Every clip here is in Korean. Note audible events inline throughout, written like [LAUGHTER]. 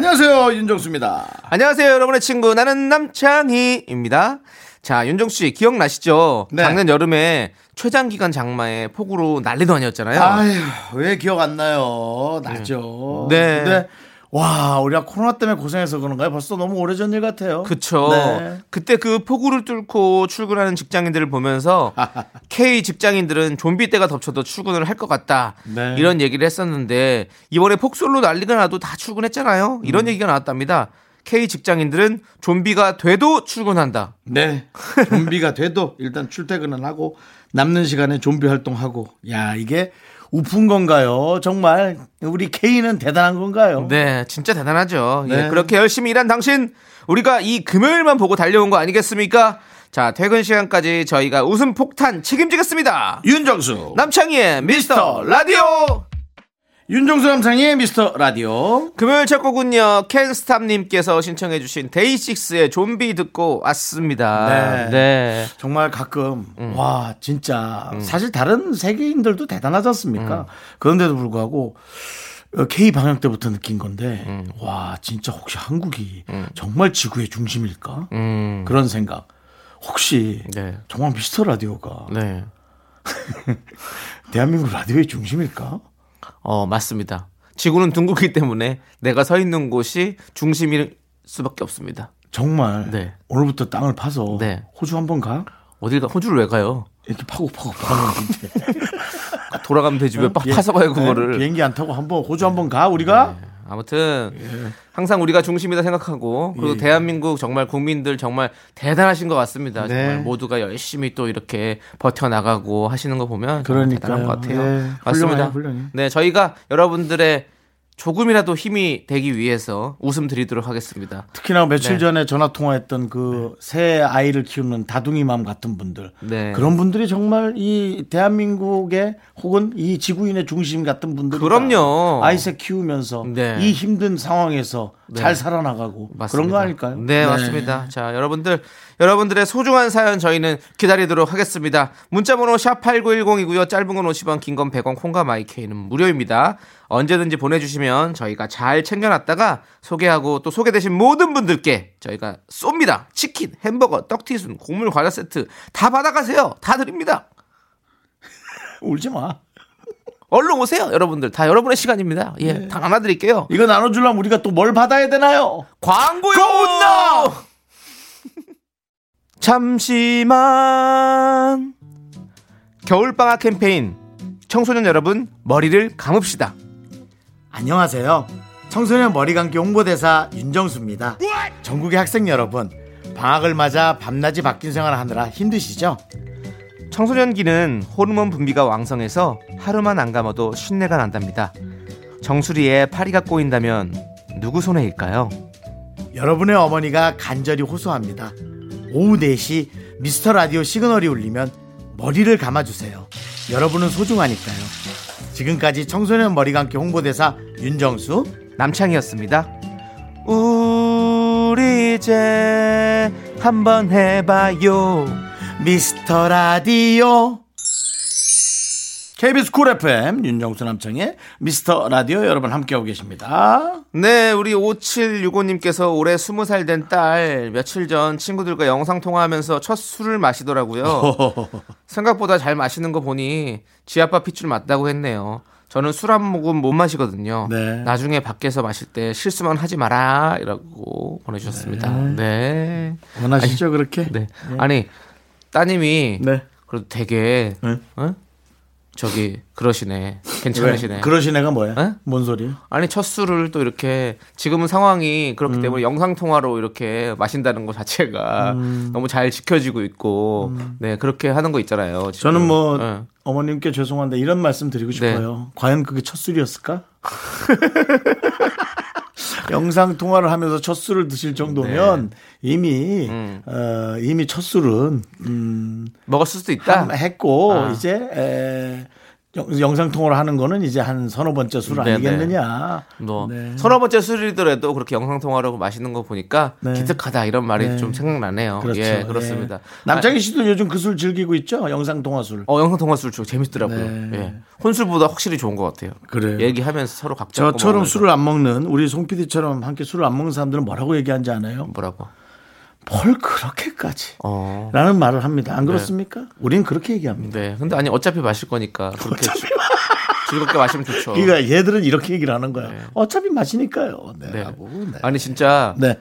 안녕하세요 윤정수입니다. 안녕하세요, 여러분의 친구 나는 남창희입니다. 자, 윤정수 씨 기억나시죠? 네. 작년 여름에 최장 기간 장마에 폭우로 난리도 아니었잖아요. 아휴 왜 기억 안 나요? 나죠. 네. 근데 와 우리가 코로나 때문에 고생해서 그런가요? 벌써 너무 오래전 일 같아요. 그쵸. 네. 그때 그 폭우를 뚫고 출근하는 직장인들을 보면서 [LAUGHS] K 직장인들은 좀비 때가 덮쳐도 출근을 할 것 같다. 네. 이런 얘기를 했었는데 이번에 폭설로 난리가 나도 다 출근했잖아요. 이런 음. 얘기가 나왔답니다. K 직장인들은 좀비가 돼도 출근한다. 네. 좀비가 돼도 일단 출퇴근은 하고 남는 시간에 좀비 활동하고 야 이게 우픈 건가요? 정말 우리 K는 대단한 건가요? 네, 진짜 대단하죠. 예, 네. 그렇게 열심히 일한 당신, 우리가 이 금요일만 보고 달려온 거 아니겠습니까? 자, 퇴근 시간까지 저희가 웃음 폭탄 책임지겠습니다. 윤정수 남창희의 미스터 라디오! 윤정수 남창의 미스터 라디오. 금요일 첫 곡은요, 캔스탑님께서 신청해주신 데이식스의 좀비 듣고 왔습니다. 네. 네. 정말 가끔 음. 와 진짜 사실 다른 세계인들도 대단하지 않습니까? 음. 그런데도 불구하고 어, K 방역 때부터 느낀 건데 음. 와 진짜 혹시 한국이 정말 지구의 중심일까? 음. 그런 생각. 혹시 네. 정말 미스터 라디오가 네. [LAUGHS] 대한민국 라디오의 중심일까? 어, 맞습니다. 지구는 둥글기 때문에 내가 서 있는 곳이 중심일 수밖에 없습니다. 정말 네. 오늘부터 땅을 파서 네. 호주 한번 가? 어딜 가, 호주를 왜 가요? 이렇게 파고 파고 파면 되는데 [LAUGHS] 돌아가면 되지 왜빡 비행- 파서 가요, 네, 그거를. 비행기 안 타고 한번 호주 한번 가 우리가? 아무튼 항상 우리가 중심이다 생각하고 그리고 예. 대한민국 정말 국민들 정말 대단하신 것 같습니다. 네. 정말 모두가 열심히 또 이렇게 버텨 나가고 하시는 거 보면 그러니까요. 대단한 것 같아요. 네, 맞습니다. 훌륭해요, 훌륭해. 네, 저희가 여러분들의 조금이라도 힘이 되기 위해서 웃음 드리도록 하겠습니다. 특히나 며칠 네. 전에 전화 통화했던 그새 아이를 키우는 다둥이맘 같은 분들 네. 그런 분들이 정말 이 대한민국의 혹은 이 지구인의 중심 같은 분들 그럼요. 아이새 키우면서 네. 이 힘든 상황에서 잘 살아나가고 맞습니다. 그런 거 아닐까요? 네, 맞습니다. 자, 여러분들, 여러분들의 소중한 사연 저희는 기다리도록 하겠습니다. 문자 번호 샵 8910이고요. 짧은 건 50원, 긴 건 100원, 콩과 마이케이는 무료입니다. 언제든지 보내 주시면 저희가 잘 챙겨 놨다가 소개하고 또 소개되신 모든 분들께 저희가 쏩니다. 치킨, 햄버거, 떡튀순, 곡물 과자 세트 다 받아 가세요. 다 드립니다. [LAUGHS] 울지 마. 얼른 오세요, 여러분들. 다 여러분의 시간입니다. 예, 네. 다 나눠드릴게요. 이거 나눠주려면 우리가 또 뭘 받아야 되나요? 광고요! 고운나! [LAUGHS] 잠시만 겨울방학 캠페인 청소년 여러분 머리를 감읍시다 안녕하세요. 청소년 머리 감기 홍보대사 윤정수입니다. 전국의 학생 여러분, 방학을 맞아 밤낮이 바뀐 생활을 하느라 힘드시죠? 청소년기는 호르몬 분비가 왕성해서 하루만 안 감아도 신내가 난답니다 정수리에 파리가 꼬인다면 누구 손해일까요? 여러분의 어머니가 간절히 호소합니다. 오후 4시 미스터 라디오 시그널이 울리면 머리를 감아주세요. 여러분은 소중하니까요. 지금까지 청소년 머리 감기 홍보대사 윤정수. 남창희였습니다 우리 이제 한번 해봐요 미스터 라디오. KBS 쿨 FM 윤정수 남창희의 미스터 라디오 여러분 함께하고 계십니다. 네, 우리 5765님께서 올해 20살 된 딸 며칠 전 친구들과 영상 통화하면서 첫 술을 마시더라고요. [LAUGHS] 생각보다 잘 마시는 거 보니 지 아빠 핏줄 맞다고 했네요. 저는 술 한 모금 못 마시거든요. 네. 나중에 밖에서 마실 때 실수만 하지 마라. 이라고 보내주셨습니다. 네. 원하시죠 그렇게? 네. 아니, 따님이 네. 그래도 되게, 네. 어? 저기, 그러시네. 괜찮으시네. 왜? 그러신 애가 뭐야? 에? 뭔 소리야? 아니 첫 술을 또 이렇게 지금은 상황이 그렇기 음. 때문에 영상 통화로 이렇게 마신다는 것 자체가 음. 너무 잘 지켜지고 있고 네 그렇게 하는 거 있잖아요. 지금. 저는 뭐 네. 어머님께 죄송한데 이런 말씀 드리고 싶어요. 과연 그게 첫 술이었을까? [LAUGHS] 영상 통화를 하면서 첫 술을 드실 정도면 이미 어, 이미 첫 술은 음, 먹었을 수도 있다. 한- 했고 아. 이제 에, 영상 통화를 하는 거는 이제 한 서너 번째 술 네네. 아니겠느냐. 뭐 네. 서너 번째 술이더라도 그렇게 영상 통화로 마시는 거 보니까 네. 기특하다 이런 말이 네. 좀 생각나네요. 그렇죠. 예, 그렇습니다. 예. 남창희 씨도 요즘 그 술 즐기고 있죠? 영상 통화 술. 어, 영상 통화 술 재밌더라고요. 네. 예. 혼술보다 확실히 좋은 것 같아요. 그래요. 얘기하면서 서로 각자 저처럼. 술을 안 먹는 우리 송 PD처럼 함께 술을 안 먹는 사람들은 뭐라고 얘기하는지 아나요? 뭐라고? 뭘 그렇게까지? 어. 라는 말을 합니다. 안 그렇습니까? 우린 그렇게 얘기합니다. 네. 근데 아니 어차피 마실 거니까 그렇게 [LAUGHS] 즐겁게 마시면 좋죠. 그러니까 얘들은 이렇게 얘기를 하는 거야. 네. 어차피 마시니까요. 네. 네. 라고. 네. 아니 진짜 네.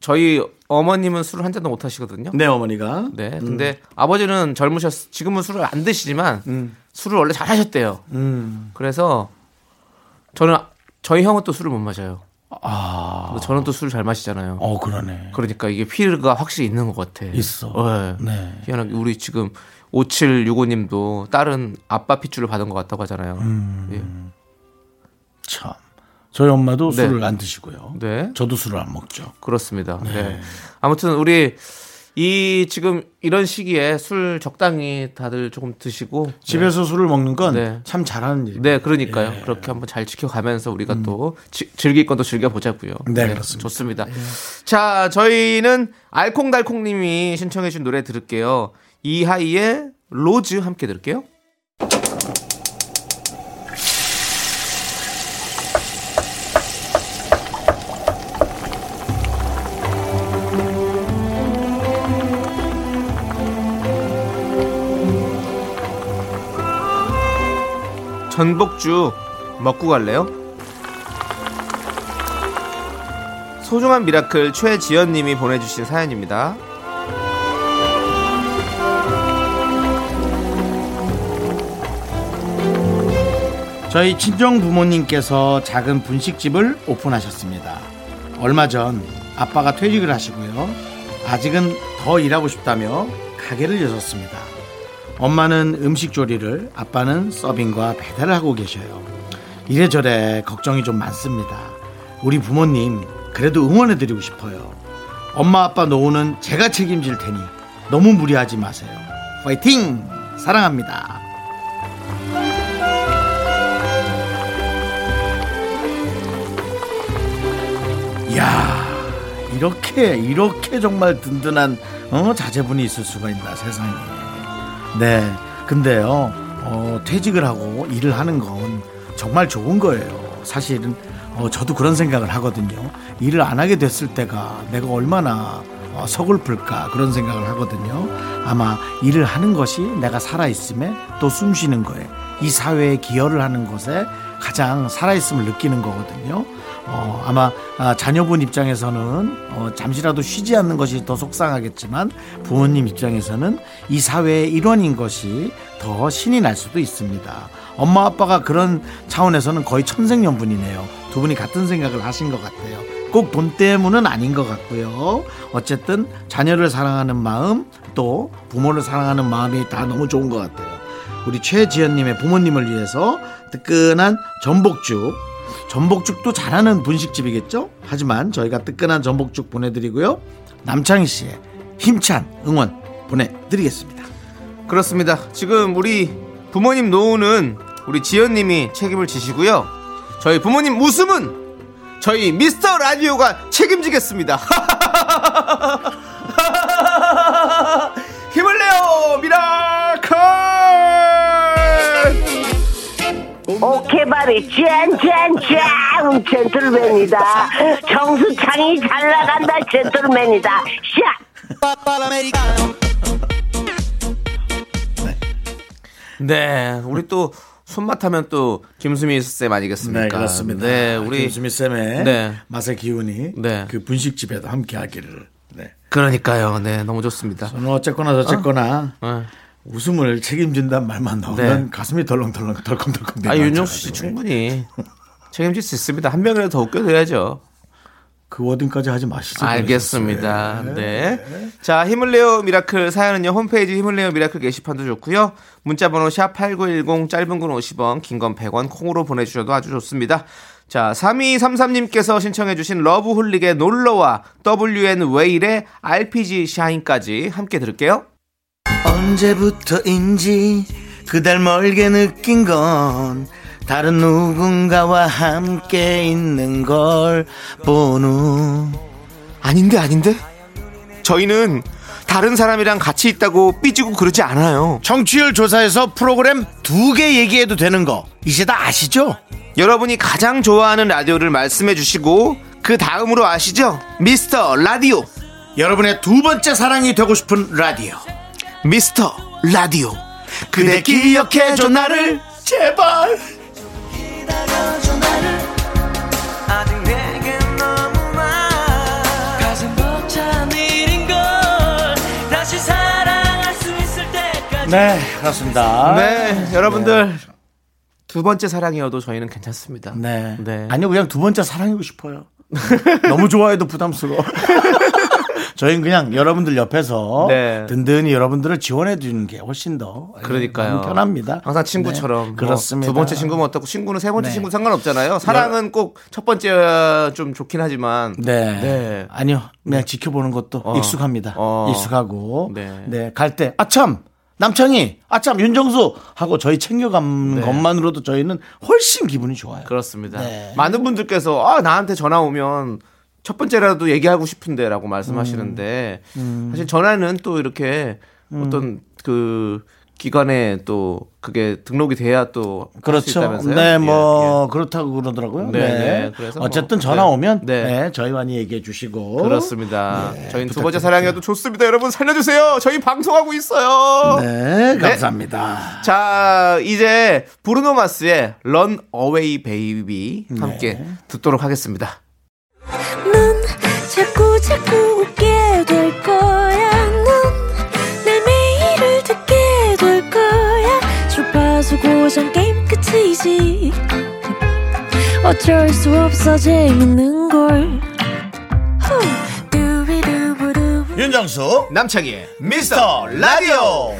저희 어머님은 술을 한 잔도 못 하시거든요. 네, 어머니가. 네. 근데 아버지는 젊으셨 지금은 술을 안 드시지만 술을 원래 잘 하셨대요. 음. 그래서 저는 저희 형은 또 술을 못 마셔요. 아. 저는 또 술을 잘 마시잖아요. 어, 그러네. 그러니까 이게 피해가 확실히 있는 것 같아. 있어. 네. 네. 희한하게 우리 지금 5765님도 딸은 아빠 핏줄을 받은 것 같다고 하잖아요. 음. 참. 저희 엄마도 네. 술을 안 드시고요. 예. 네. 저도 술을 안 먹죠. 그렇습니다. 네. 아무튼 우리 이 지금 이런 시기에 술 적당히 다들 조금 드시고 집에서 술을 먹는 건 네. 참 잘하는 일. 네, 그러니까요. 그렇게 한번 잘 지켜가면서 우리가 또 지- 즐길 건 또 즐겨보자고요. 네, 그렇습니다. 좋습니다. 자, 저희는 알콩달콩님이 신청해준 노래 들을게요. 이하이의 로즈 함께 들을게요. 전복죽 먹고 갈래요? 소중한 미라클 최지연님이 보내주신 사연입니다. 저희 친정 부모님께서 작은 분식집을 오픈하셨습니다. 얼마 전 아빠가 퇴직을 하시고요. 아직은 더 일하고 싶다며 가게를 여셨습니다. 엄마는 음식 조리를, 아빠는 서빙과 배달을 하고 계셔요. 이래저래 걱정이 좀 많습니다. 우리 부모님 그래도 응원해드리고 싶어요. 엄마 아빠 노후는 제가 책임질 테니 너무 무리하지 마세요. 파이팅! 사랑합니다. 이야 이렇게 이렇게 정말 든든한 어, 자제분이 있을 수가 있나 세상에 네. 근데요 어, 퇴직을 하고 일을 하는 건 정말 좋은 거예요. 사실은 어, 저도 그런 생각을 하거든요. 일을 안 하게 됐을 때가 내가 얼마나 어, 서글플까 그런 생각을 하거든요. 아마 일을 하는 것이 내가 살아있음에 또 숨 쉬는 거에 이 사회에 기여를 하는 것에 가장 살아있음을 느끼는 거거든요 어, 아마 아, 자녀분 입장에서는 어, 잠시라도 쉬지 않는 것이 더 속상하겠지만 부모님 입장에서는 이 사회의 일원인 것이 더 신이 날 수도 있습니다. 엄마 아빠가 그런 차원에서는 거의 천생연분이네요. 두 분이 같은 생각을 하신 것 같아요. 꼭 돈 때문은 아닌 것 같고요. 어쨌든 자녀를 사랑하는 마음 또 부모를 사랑하는 마음이 다 너무 좋은 것 같아요. 우리 최지연님의 부모님을 위해서 뜨끈한 전복죽 전복죽도 잘하는 분식집이겠죠? 하지만 저희가 뜨끈한 전복죽 보내드리고요. 남창희 씨의 힘찬 응원 보내드리겠습니다. 그렇습니다. 지금 우리 부모님 노후는 우리 지연님이 책임을 지시고요. 저희 부모님 웃음은 저희 미스터 라디오가 책임지겠습니다. [LAUGHS] 힘을 내요, 미라클! 오케바리 짠짠짠 젠틀맨이다 정수창이 잘 나간다 젠틀맨이다 샷 네, 우리 또 손맛 하면 또 김수미 쌤 아니겠습니까? 네, 그렇습니다. 네, 우리 김수미 쌤의 네. 맛의 기운이 네. 그 분식집에도 함께하기를. 네. 그러니까요. 네, 너무 좋습니다. 저는 어쨌거나 저쨌거나 네. 웃음을 책임진다는 말만 나오면 네. 가슴이 덜렁덜렁 덜컹덜컹. 아, 윤정수 씨 충분히 책임질 수 있습니다. 한 명이라도 더 웃겨드려야죠. 그 워딩까지 하지 마시죠. 알겠습니다. 네. 자, 힘을 내요 미라클 사연은요. 홈페이지 힘을 내요 미라클 게시판도 좋고요. 문자 번호 샵8910 짧은 건 50원, 긴 건 100원 콩으로 보내 주셔도 아주 좋습니다. 자, 3233님께서 신청해 주신 러브홀릭의 놀러와 WN 웨일의 RPG 샤인까지 함께 들을게요. 언제부터인지 그댈 멀게 느낀 건 다른 누군가와 함께 있는 걸 보누 아닌데, 아닌데? 저희는 다른 사람이랑 같이 있다고 삐지고 그러지 않아요. 청취율 조사에서 프로그램 두 개 얘기해도 되는 거 이제 다 아시죠? 여러분이 가장 좋아하는 라디오를 말씀해 주시고 그 다음으로 아시죠? 미스터 라디오. 여러분의 두 번째 사랑이 되고 싶은 라디오 미스터 라디오. 그대 기억해줘 나를 제발 네 그렇습니다 네, 여러분들 두 번째 사랑이어도 저희는 괜찮습니다. 네. 네. 아니요, 그냥 두 번째 사랑이고 싶어요. 너무 좋아해도 부담스러워. [LAUGHS] 저희는 그냥 여러분들 옆에서 네. 든든히 여러분들을 지원해 주는 게 훨씬 더 그러니까요. 편합니다. 항상 친구처럼 네, 뭐 그렇습니다. 두 번째 친구면 어떻고 친구는 세 번째 네. 친구 상관없잖아요. 사랑은 꼭 첫 번째야 좀 좋긴 하지만 네. 네. 아니요. 그냥 지켜보는 것도 어. 익숙합니다. 어. 익숙하고. 네. 네. 갈 때, 아참! 남창희! 아참! 윤정수! 하고 저희 챙겨가는 네. 것만으로도 저희는 훨씬 기분이 좋아요. 그렇습니다. 네. 많은 분들께서 아 나한테 전화 오면 첫 번째라도 얘기하고 싶은데라고 말씀하시는데 음. 사실 전화는 또 이렇게 어떤 그 기관에 또 그게 등록이 돼야 또 그렇죠. 있다면서요? 네, 예, 뭐 그렇다고 그러더라고요. 네, 네. 네. 그래서 어쨌든 뭐, 전화 네. 오면 네. 네. 저희 많이 얘기해 주시고 예. 그렇습니다. 저희는 두 번째. 사랑이어도 좋습니다. 여러분 살려주세요. 저희 방송하고 있어요. 네, 감사합니다. 자, 이제 브루노 마스의 Run Away Baby 함께 네. 듣도록 하겠습니다. 넌 자꾸 자꾸 웃게 될 거야. 넌 내 매일을 듣게 될 거야. 주파수 고정 게임 끝이지. 어쩔 수 없어 재밌는 걸. 후. 두비두부두. 윤정수 남창희의 미스터 라디오.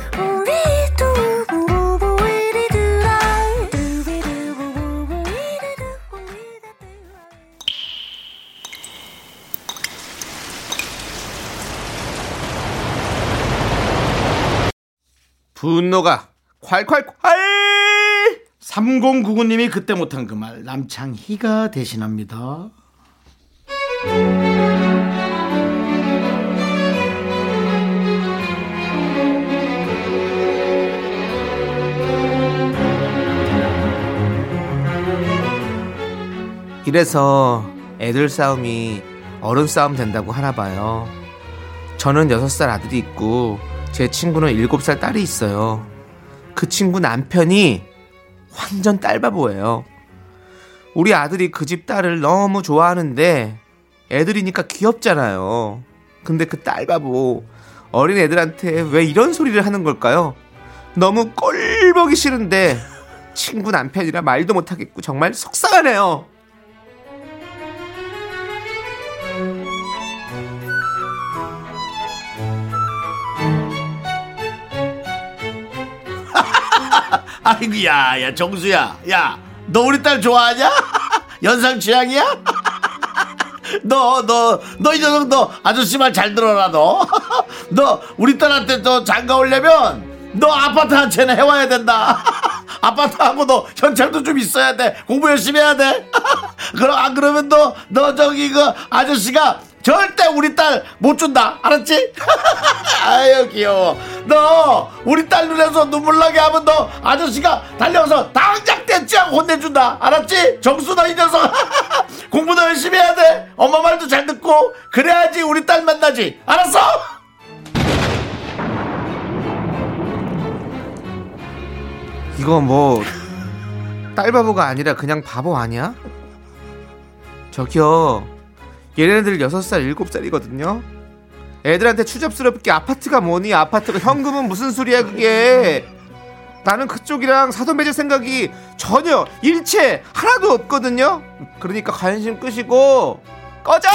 분노가 콸콸콸! 3099님이 그때 못한 그 말 남창희가 대신합니다. 이래서 애들 싸움이 어른 싸움 된다고 하나 봐요. 저는 6살 아들이 있고 제 친구는 7살 딸이 있어요. 그 친구 남편이 완전 딸바보예요. 우리 아들이 그 집 딸을 너무 좋아하는데 애들이니까 귀엽잖아요. 근데 그 딸바보 어린 애들한테 왜 이런 소리를 하는 걸까요? 너무 꼴 보기 싫은데 친구 남편이라 말도 못하겠고 정말 속상하네요. [LAUGHS] 아이고 야 야 정수야 야 너 우리 딸 좋아하냐? [LAUGHS] 연상 취향이야? [LAUGHS] 너 너 너 이 녀석 너 아저씨 말 잘 들어라 너. 너 우리 딸한테 너 장가 오려면 너 아파트 한 채는 해와야 된다. 아파트 하고 너 현찰도 좀 있어야 돼. 공부 열심히 해야 돼. 그럼 안 그러면 너 너 저기 그 아저씨가 절대 우리 딸 못 준다. 알았지? [LAUGHS] 아유 귀여워. 너 우리 딸 눈에서 눈물 나게 하면 너 아저씨가 달려서 당장 떼찌하고 혼내준다. 알았지? 정수 너이 녀석. [LAUGHS] 공부도 열심히 해야 돼. 엄마 말도 잘 듣고 그래야지 우리 딸 만나지. 알았어? 이거 뭐 딸바보가 아니라 그냥 바보 아니야? 저기요 얘네들 6살 7살이거든요. 애들한테 추접스럽게 아파트가 뭐니? 아파트가 현금은 무슨 소리야 그게? 나는 그쪽이랑 사돈 맺을 생각이 전혀 일체 하나도 없거든요. 그러니까 관심 끄시고 꺼져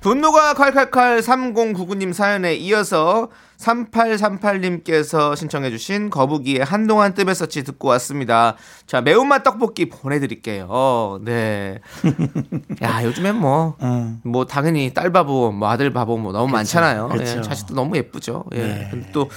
분노가 칼칼칼 3099님 사연에 이어서 3838님께서 신청해주신 거북이의 한동안 뜸했었지 듣고 왔습니다. 자, 매운맛 떡볶이 보내드릴게요. 네. [LAUGHS] 야, 요즘엔 뭐, 음. 뭐, 당연히 딸 바보, 뭐, 아들 바보 뭐 너무 많잖아요. 그쵸. 예, 자식도 너무 예쁘죠. 예. 네. 근데 또,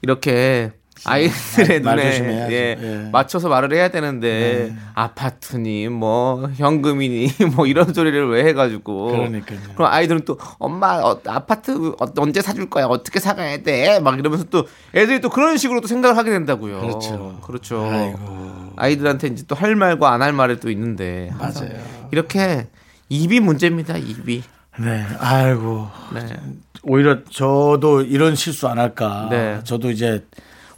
이렇게, 아이들의 말 눈에. 예, 예. 맞춰서 말을 해야 되는데 아파트니 뭐 현금이니 [LAUGHS] 뭐 이런 소리를 왜 해가지고 그러니까요. 그럼 아이들은 또 엄마 어, 아파트 어, 언제 사줄 거야 어떻게 사가야 돼 막 이러면서 또 애들이 또 그런 식으로 또 생각을 하게 된다고요. 그렇죠. 그렇죠. 아이고. 아이들한테 이제 또 할 말과 안 할 말이 또 있는데 맞아요. 이렇게 입이 문제입니다. 입이. 네, 아이고. 네. 오히려 저도 이런 실수 안 할까. 네. 저도 이제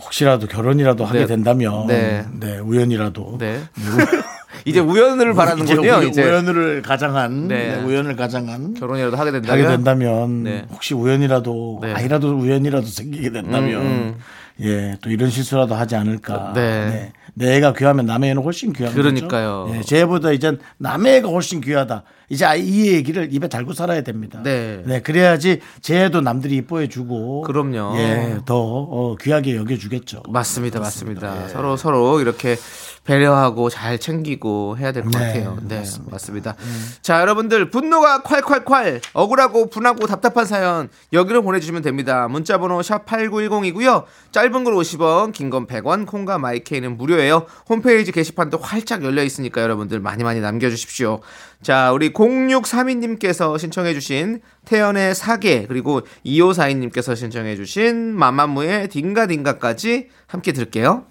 혹시라도 결혼이라도 하게 네. 된다면, 네. 네, 우연이라도. 네. [LAUGHS] 이제 우연을 바라는군요. 이제, 이제 우- 우연을 가장한, 네. 네, 우연을 가장한. 결혼이라도 하게 된다면 하게 된다면 네. 혹시 우연이라도 네. 아이라도 우연이라도 생기게 된다면 음, 음. 예또 이런 실수라도 하지 않을까. 네. 내 애가 귀하면 남의 애는 훨씬 귀한 그러니까요. 거죠. 예, 제 애보다 이젠 남의 애가 훨씬 귀하다. 이제 아이- 이 얘기를 입에 달고 살아야 됩니다. 네. 그래야지 제 애도 남들이 이뻐해 주고. 그럼요. 예, 더 어, 귀하게 여겨 주겠죠. 맞습니다, 맞습니다. 예. 서로 서로 이렇게 배려하고 잘 챙기고 해야 될것 네, 같아요. 네, 맞습니다. 맞습니다. 자, 여러분들 분노가 콸콸콸 억울하고 분하고 답답한 사연 여기로 보내주시면 됩니다. 문자번호 샵 #8910이고요. 짧은 걸 50원, 긴 건 100원, 콩과 마이케이는 무료예요. 홈페이지 게시판도 활짝 열려 있으니까 여러분들 많이 많이 남겨주십시오. 자, 우리 0632님께서 신청해주신 태연의 사계 그리고 2542님께서 신청해주신 마마무의 딩가딩가까지 함께 들을게요.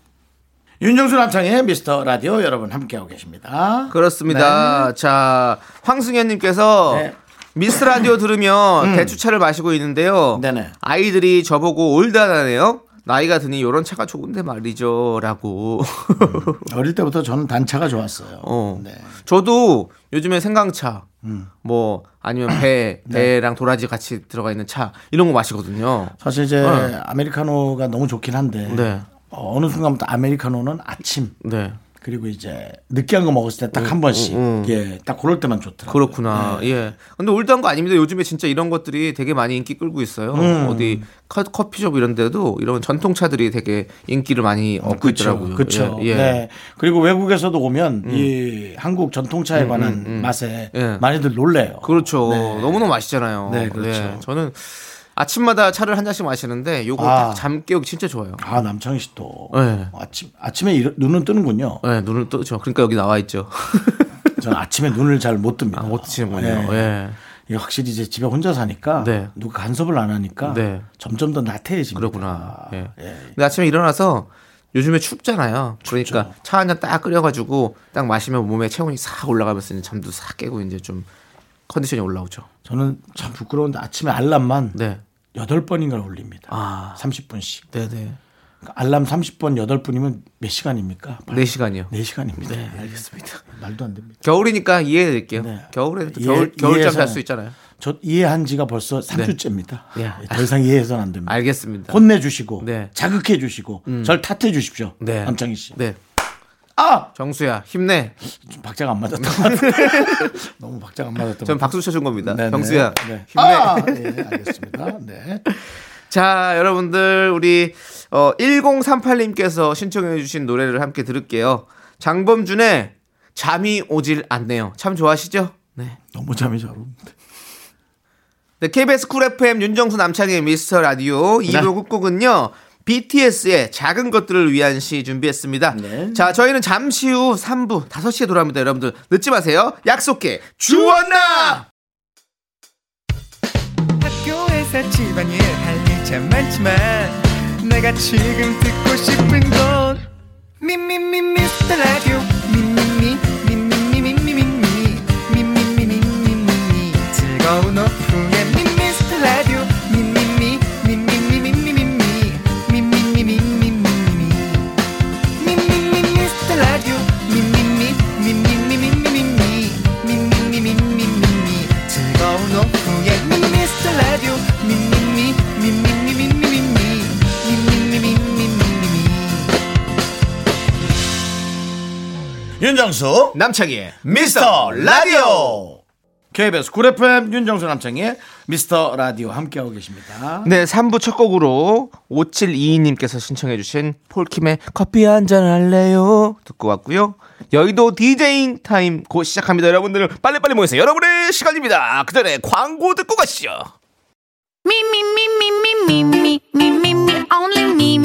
윤정수 남창의 미스터 라디오 여러분 함께하고 계십니다. 그렇습니다. 자, 황승현님께서 네. 미스 라디오 들으며 대추차를 마시고 있는데요. 네네. 아이들이 저보고 올드하다네요. 나이가 드니 이런 차가 좋은데 말이죠라고. 어릴 때부터 저는 단차가 좋았어요. 어. 네. 저도 요즘에 생강차, 음. 뭐 아니면 배, [COUGHS] 네. 배랑 도라지 같이 들어가 있는 차 이런 거 마시거든요. 사실 이제 네. 아메리카노가 너무 좋긴 한데 네. 어, 느 순간부터 아메리카노는 아침 네. 그리고 이제 느끼한 거 먹었을 때 딱 한 번씩 예, 딱 그럴 때만 좋더라고요. 그렇구나. 네. 예. 근데 올드한 거 아닙니다. 요즘에 진짜 이런 것들이 되게 많이 인기 끌고 있어요. 음. 어디 커, 커피숍 이런 데도 이런 전통차들이 되게 인기를 많이 얻고 그렇죠. 있더라고요. 그렇죠. 예. 예. 네. 그리고 외국에서도 오면 이 한국 전통차에 관한 맛에 예. 많이들 놀래요. 그렇죠. 네. 너무너무 맛있잖아요. 네, 그렇죠. 저는 아침마다 차를 한 잔씩 마시는데 요거 아. 딱잠 깨우기 진짜 좋아요. 아 남창희 씨또 네. 아침 아침에 이러- 눈은 뜨는군요. 네, 눈을 뜨죠. 그러니까 여기 나와 있죠. [LAUGHS] 저는 아침에 눈을 잘 못 뜹니다. 아, 못 드시는군요. 네. 예. 이게 확실히 이제 집에 혼자 사니까 네. 누가 간섭을 안 하니까 네. 점점 더 나태해집니다. 그렇구나. 예. 예. 근데 아침에 일어나서 요즘에 춥잖아요. 그러니까 차 한 잔 딱 끓여가지고 딱 마시면 몸에 체온이 싹 올라가면서 이제 잠도 싹 깨고 이제 좀 컨디션이 올라오죠. 저는 참 부끄러운데 아침에 알람만 네. 여덟 번인가 올립니다. 아. 30분씩. 네네. 알람 30번 여덟 분이면 몇 시간입니까? 네 시간이요. 네 시간입니다. 네, 알겠습니다. 말도 안 됩니다. 겨울이니까 이해해 드릴게요. 네. 겨울에는 또 이해- 겨울, 겨울잠 잘 수 있잖아요. 저 이해한 지가 벌써 3주째입니다. 예. 더 이상 이해해서는 안 됩니다. 알겠습니다. 혼내 주시고 네. 자극해 주시고 절 탓해 주십시오. 네. 남창희 씨. 네. 아! 정수야, 힘내. 좀 박자가 안 맞았던 것 같아요. [LAUGHS] 너무 박자가 안 맞았던 전 것 박수 쳐준 겁니다. 같아요. 정수야, 네. 힘내. 아, 네, 알겠습니다. 네. 자, 여러분들 우리 어 1038님께서 신청해 주신 노래를 함께 들을게요. 장범준의 잠이 오질 않네요. 참 좋아하시죠? 네. 너무 잠이 잘 오는데. 네, KBS 쿨 FM 윤정수 남창희의 미스터 라디오 2부 끝곡은요. BTS의 작은 것들을 위한 시 준비했습니다. 네. 자, 저희는 잠시 후 3부 5시에 돌아옵니다. 여러분들 늦지 마세요. 약속해. 주원나! 학교에서 집안일 할일참 많지만 내가 지금 듣고 싶은 건 미미미 미스터 라디오 윤정수 남창희의 미스터 라디오 KBS 쿨 FM 윤정수 남창희의 미스터 라디오 함께하고 계십니다. 네, 3부 첫 곡으로 5722님께서 신청해 주신 폴킴의 커피 한 잔 할래요? 듣고 왔고요. 여의도 디제잉 타임 곧 시작합니다. 여러분들 빨리빨리 모이세요. 여러분의 시간입니다. 그 전에 광고 듣고 가시죠. Me, only me,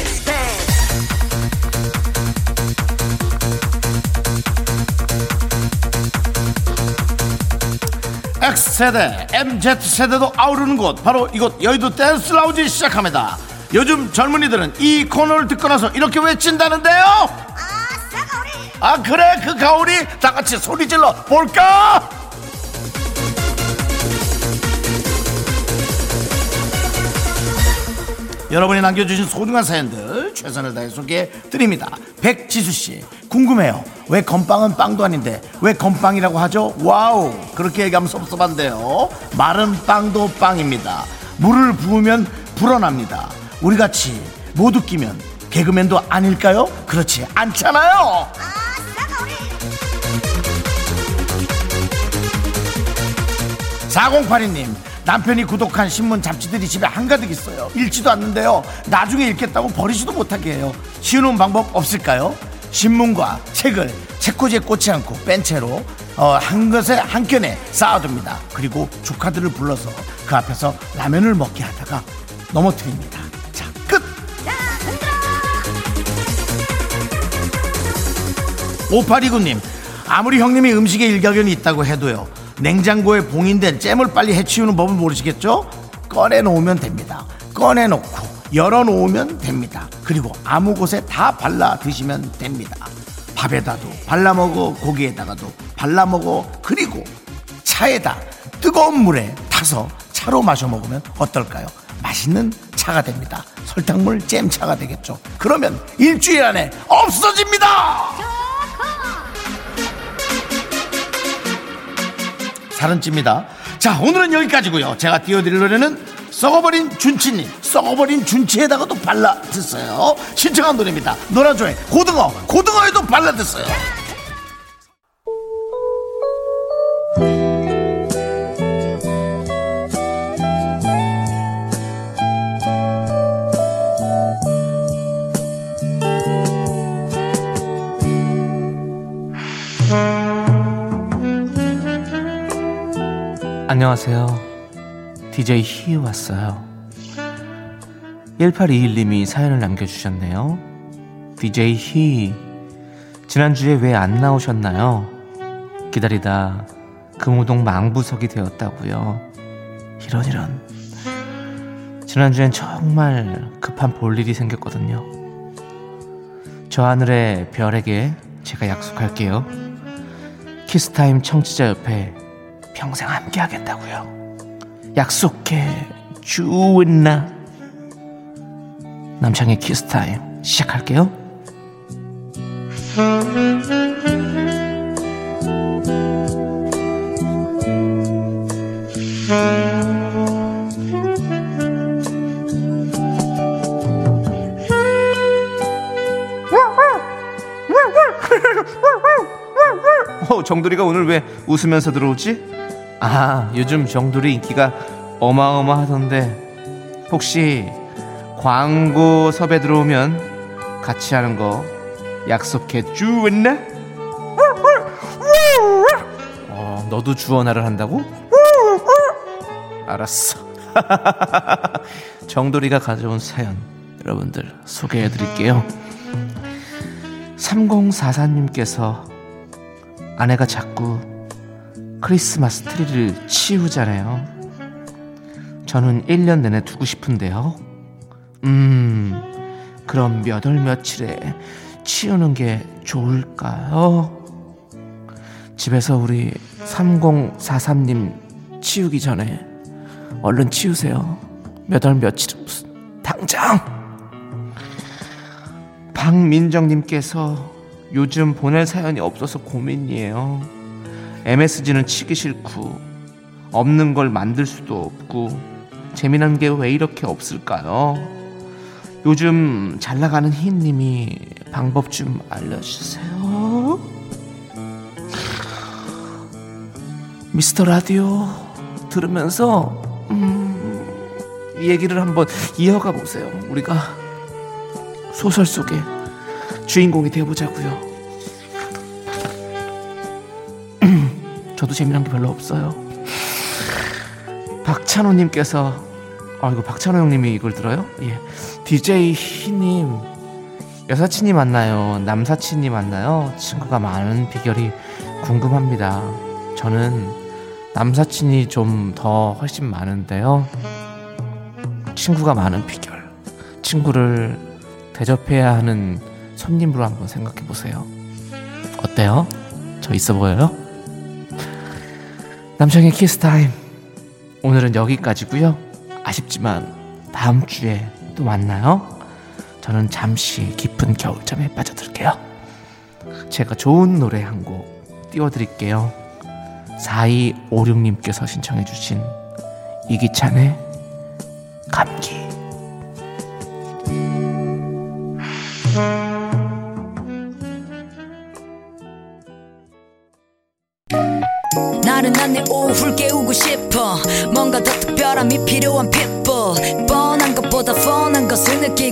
세대 MZ세대도 아우르는 곳 바로 이곳 여의도 댄스 라운지 시작합니다. 요즘 젊은이들은 이 코너를 듣고 나서 이렇게 외친다는데요. 아 그래 그 가오리. 다 같이 소리 질러 볼까 여러분이 남겨주신 소중한 사연들 최선을 다해 소개해 드립니다. 백지수 씨 궁금해요. 왜 건빵은 빵도 아닌데 왜 건빵이라고 하죠? 와우 그렇게 얘기하면 섭섭한데요. 마른 빵도 빵입니다. 물을 부으면 불어납니다. 우리 같이 못 웃기면 개그맨도 아닐까요? 그렇지 않잖아요. 4082님 남편이 구독한 신문 잡지들이 집에 한가득 있어요. 읽지도 않는데요. 나중에 읽겠다고 버리지도 못하게 해요. 쉬우는 방법 없을까요? 신문과 책을 책꽂이에 꽂지 않고 뺀 채로 어, 한 것에 한 켠에 쌓아둡니다. 그리고 조카들을 불러서 그 앞에서 라면을 먹게 하다가 넘어뜨립니다. 자 끝! 5829님 아무리 형님이 음식에 일가견이 있다고 해도요 냉장고에 봉인된 잼을 빨리 해치우는 법을 모르시겠죠? 꺼내놓으면 됩니다. 꺼내놓고 열어놓으면 됩니다. 그리고 아무 곳에 다 발라 드시면 됩니다. 밥에다도 발라 먹어 고기에다가도 발라 먹어 그리고 차에다 뜨거운 물에 타서 차로 마셔 먹으면 어떨까요? 맛있는 차가 됩니다. 설탕물 잼 차가 되겠죠. 그러면 일주일 안에 없어집니다 살은 찝니다. 자, 오늘은 여기까지고요. 제가 띄워드릴 노래는 썩어버린 준치님, 썩어버린 준치에다가도 발라듣어요. 신청한 노래입니다. 노라조의 고등어, 고등어에도 발라듣어요. 안녕하세요. DJ 희 왔어요. 1821님이 사연을 남겨주셨네요. DJ 희, 지난주에 왜 안 나오셨나요? 기다리다 금우동 망부석이 되었다고요. 이런 이런. 지난주엔 정말 급한 볼 일이 생겼거든요. 저 하늘의 별에게 제가 약속할게요. 키스타임 청취자 옆에 평생 함께 하겠다고요. 약속해 주은나. 남창의 키스타임 시작할게요. 어, 정돌이가 오늘 왜 웃으면서 들어오지? 아, 요즘 정돌이 인기가 어마어마하던데 혹시 광고 섭외 들어오면 같이 하는 거 약속해 주었나? 어, 너도 주원아를 한다고? 알았어. [LAUGHS] 정돌이가 가져온 사연 여러분들 소개해 드릴게요. 3044님께서 아내가 자꾸 크리스마스 트리를 치우잖아요. 저는 1년 내내 두고 싶은데요. 음, 그럼 몇 월 며칠에 치우는 게 좋을까요? 집에서 우리 3043님 치우기 전에 얼른 치우세요. 몇 월 며칠 당장! 박민정님께서 요즘 보낼 사연이 없어서 고민이에요. MSG는 치기 싫고 없는 걸 만들 수도 없고 재미난 게 왜 이렇게 없을까요? 요즘 잘 나가는 희님이 방법 좀 알려주세요. 미스터 라디오 들으면서 음, 이 얘기를 한번 이어가 보세요. 우리가 소설 속에 주인공이 되어보자고요. 저도 재미난 게 별로 없어요. 박찬호님께서 아 이거 박찬호 형님이 이걸 들어요? 예. DJ 희님 여사친이 맞나요? 남사친이 맞나요? 친구가 많은 비결이 궁금합니다. 저는 남사친이 좀 더 훨씬 많은데요. 친구가 많은 비결. 친구를 대접해야 하는 손님으로 한번 생각해 보세요. 어때요? 저 있어 보여요? 남창의 키스 타임. 오늘은 여기까지고요. 아쉽지만 다음 주에 또 만나요. 저는 잠시 깊은 겨울잠에 빠져들게요. 제가 좋은 노래 한 곡 띄워드릴게요. 4256님께서 신청해주신 이기찬의 감기.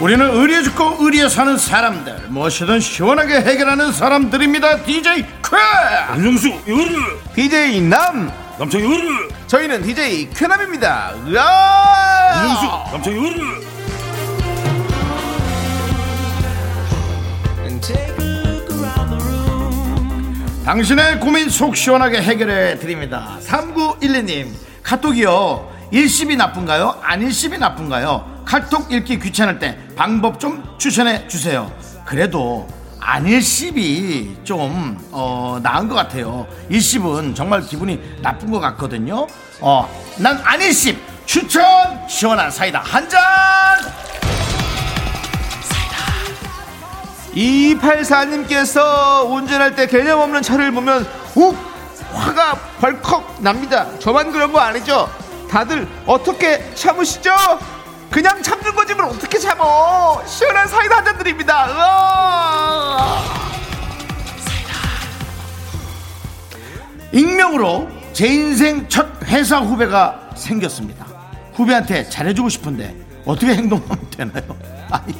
우리는 의리에 죽고 의리에 사는 사람들 무엇이든 시원하게 해결하는 사람들입니다 DJ 쾌 윤정수 DJ 남 남창희 저희는 DJ 쾌남입니다. 으아! 남창희 당신의 고민 속 시원하게 해결해 드립니다. 3912님, 카톡이요. 일십이 나쁜가요? 안일십이 나쁜가요? 카톡 읽기 귀찮을 때 방법 좀 추천해 주세요. 그래도 안 일십이 좀, 어, 나은 것 같아요. 일십은 정말 기분이 나쁜 것 같거든요. 어, 난 안 일십 추천! 시원한 사이다 한 잔! 284님께서 운전할 때 개념 없는 차를 보면 욱 화가 벌컥 납니다. 저만 그런 거 아니죠? 다들 어떻게 참으시죠? 그냥 참는 거지만 어떻게 참어? 시원한 사이다 한 잔 드립니다. 으아! 익명으로 제 인생 첫 회사 후배가 생겼습니다. 후배한테 잘해주고 싶은데 어떻게 행동하면 되나요? [LAUGHS] 아이고.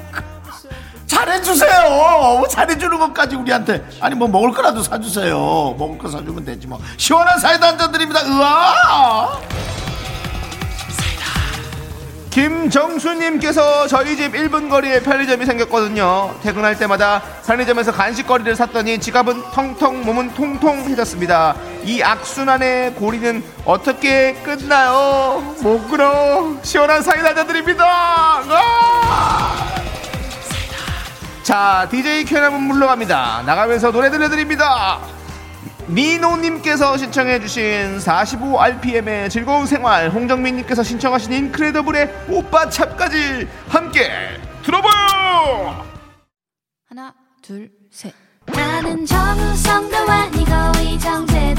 잘해주세요. 잘해주는 것까지 우리한테 아니 뭐 먹을 거라도 사주세요. 먹을 거 사주면 되지 뭐. 시원한 사이다 한 잔 드립니다. 으아! 김정수님께서 저희 집 1분 거리에 편의점이 생겼거든요. 퇴근할 때마다 편의점에서 간식거리를 샀더니 지갑은 텅텅 몸은 통통해졌습니다. 이 악순환의 고리는 어떻게 끝나요? 못 끊어. 시원한 사이다 드립니다. 아! 자, DJ 쾌남은 물러갑니다. 나가면서 노래 들려드립니다. 니노님께서 신청해주신 45rpm의 즐거운 생활, 홍정민님께서 신청하신 인크레더블의 오빠 찹까지 함께 들어봐요! 하나 둘 셋. 나는 정우성도 아니고 이정재도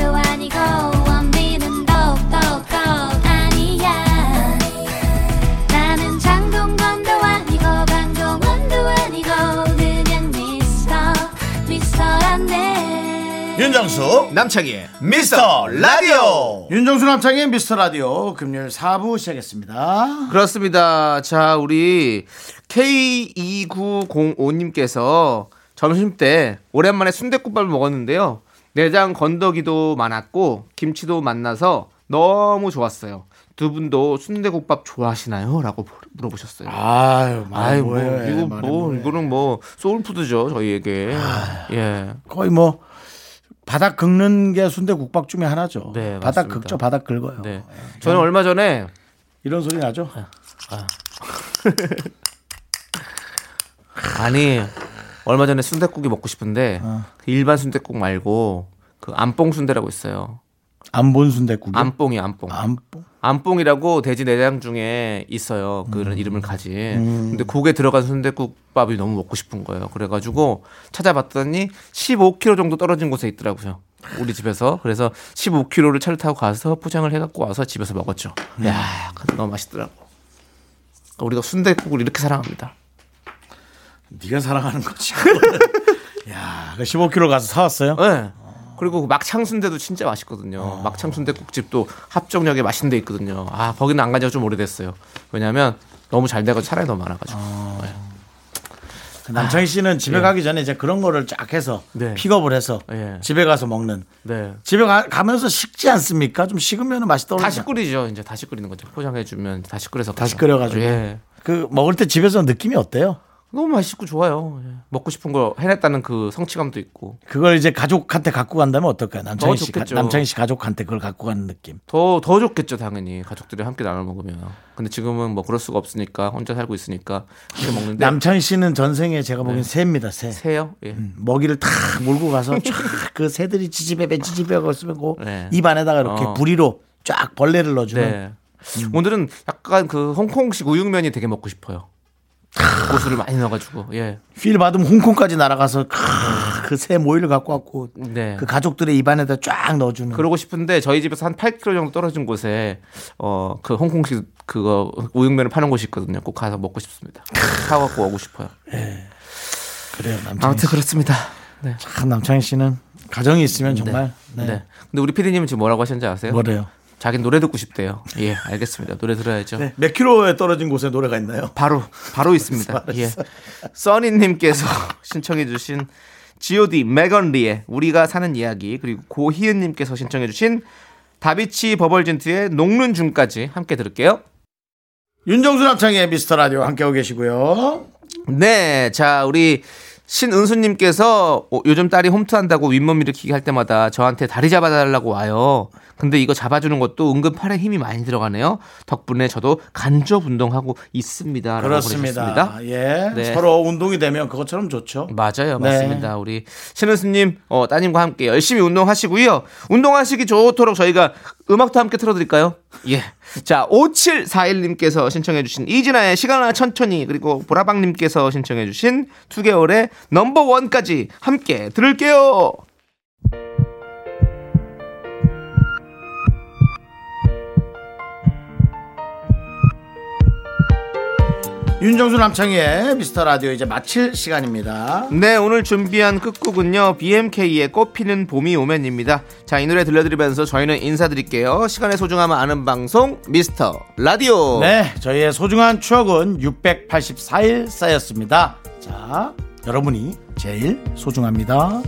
윤정수 남창희의 미스터 라디오 윤정수 남창의 미스터 라디오 금요일 4부 시작했습니다 그렇습니다. 자, 우리 K2905님께서 점심 때 오랜만에 순대국밥을 먹었는데요. 내장 건더기도 많았고 김치도 만나서 너무 좋았어요. 두 분도 순대국밥 좋아하시나요? 라고 물어보셨어요. 아유 아이 뭐 이거 뭐. 이거는 뭐 소울푸드죠 저희에게 예 거의 뭐 바닥 긁는 게 순대 국밥 중에 하나죠. 네, 바닥 맞습니다. 긁죠. 바닥 긁어요. 네. 저는 얼마 전에 이런 소리 나죠? 아니 얼마 전에 순대국이 먹고 싶은데 어. 그 일반 순대국 말고 그 안뽕 순대라고 있어요 안본 순대국이 안뽕이 안뽕 안뽕 안뽕이라고 돼지 내장 중에 있어요. 그런 이름을 가진. 근데 그게 들어간 순대국밥이 너무 먹고 싶은 거예요. 그래가지고 찾아봤더니 15km 정도 떨어진 곳에 있더라고요. 우리 집에서. 그래서 15km를 차를 타고 가서 포장을 해갖고 와서 집에서 먹었죠. 야, 근데 너무 맛있더라고. 우리가 순대국을 이렇게 사랑합니다. 네가 사랑하는 거지 [LAUGHS] 야, 그 15km 가서 사왔어요? 네. 그리고 그 막창 순대도 진짜 맛있거든요. 막창 순대국집도 합정역에 맛있는 데 있거든요. 아, 거기는 안 간 지가 좀 오래됐어요. 왜냐면 너무 잘 돼가지고 차량이 너무 많아가지고. 네. 그 남창희 씨는 집에 가기 전에 이제 그런 거를 쫙 해서 네. 픽업을 해서 예. 집에 가서 먹는 네. 집에 가, 가면서 식지 않습니까? 좀 식으면 맛이 떨어져. 다시 끓이죠. 이제 다시 끓이는 거죠. 포장해 주면 다시 끓여서 다시 먹죠. 끓여 가지고. 예. 그 먹을 때 집에서 느낌이 어때요? 너무 맛있고 좋아요. 예. 먹고 싶은 거 해냈다는 그 성취감도 있고 그걸 이제 가족한테 갖고 간다면 어떨까요? 남창희 씨, 가-. 남창희 씨 가족한테 그걸 갖고 가는 느낌. 더 더 좋겠죠 당연히 가족들이 함께 나눠 먹으면. 근데 지금은 뭐 그럴 수가 없으니까 혼자 살고 있으니까 먹는데 남창희 씨는 전생에 제가 보기엔 새입니다, 새. 새요? 예. 먹이를 탁 몰고 가서 쫙그 새들이 지지배배 지지배가 쓰면 그 네. 입 안에다가 이렇게 어. 부리로 쫙 벌레를 넣어주는 네. 오늘은 약간 그 홍콩식 우육면이 되게 먹고 싶어요. 고수를 많이 넣어가지고 예. 필 받으면 홍콩까지 날아가서 그 새 모이를 갖고 왔고 네. 그 가족들의 입안에다 쫙 넣어주는 그러고 싶은데 저희 집에서 한 8km 정도 떨어진 곳에 어 그 홍콩식 그거 우육면을 파는 곳이 있거든요. 꼭 가서 먹고 싶습니다. 사갖고 오고 싶어요. 그래요 남창희 아무튼 씨. 그렇습니다. 네. 참 남창희 씨는 가정이 있으면 정말 네. 네. 근데 우리 피디님은 지금 뭐라고 하셨는지 아세요? 뭐래요? 자기 노래 듣고 싶대요. 예, 알겠습니다. 노래 들어야죠. 네. 몇 킬로에 떨어진 곳에 노래가 있나요? 바로 바로 있습니다. [LAUGHS] 예. 써니님께서 신청해주신 G.O.D. 메건리의 우리가 사는 이야기 그리고 고희은님께서 신청해주신 다비치 버벌진트의 녹는 중까지 함께 들을게요. 윤정수 남창의 미스터 라디오 함께하고 계시고요. 네, 자 우리 신은수님께서 어, 요즘 딸이 홈트한다고 윗몸 일으키기 할 때마다 저한테 다리 잡아달라고 와요. 근데 이거 잡아주는 것도 은근 팔에 힘이 많이 들어가네요. 덕분에 저도 간접 운동하고 있습니다. 그렇습니다. 예. 네. 서로 운동이 되면 그것처럼 좋죠. 맞아요, 네. 맞습니다. 우리 신은수님, 어, 따님과 함께 열심히 운동하시고요. 운동하시기 좋도록 저희가 음악도 함께 틀어드릴까요? 예. 자, 5741님께서 신청해주신 이진아의 시간아 천천히 그리고 보라방님께서 신청해주신 2개월의 넘버원까지 함께 들을게요. 윤정수 남창의 미스터 라디오 이제 마칠 시간입니다. 네, 오늘 준비한 끝곡은요. BMK의 꽃피는 봄이 오면입니다. 자, 이 노래 들려드리면서 저희는 인사드릴게요. 시간의 소중함을 아는 방송 미스터 라디오. 네, 저희의 소중한 추억은 684일 쌓였습니다. 자, 여러분이 제일 소중합니다.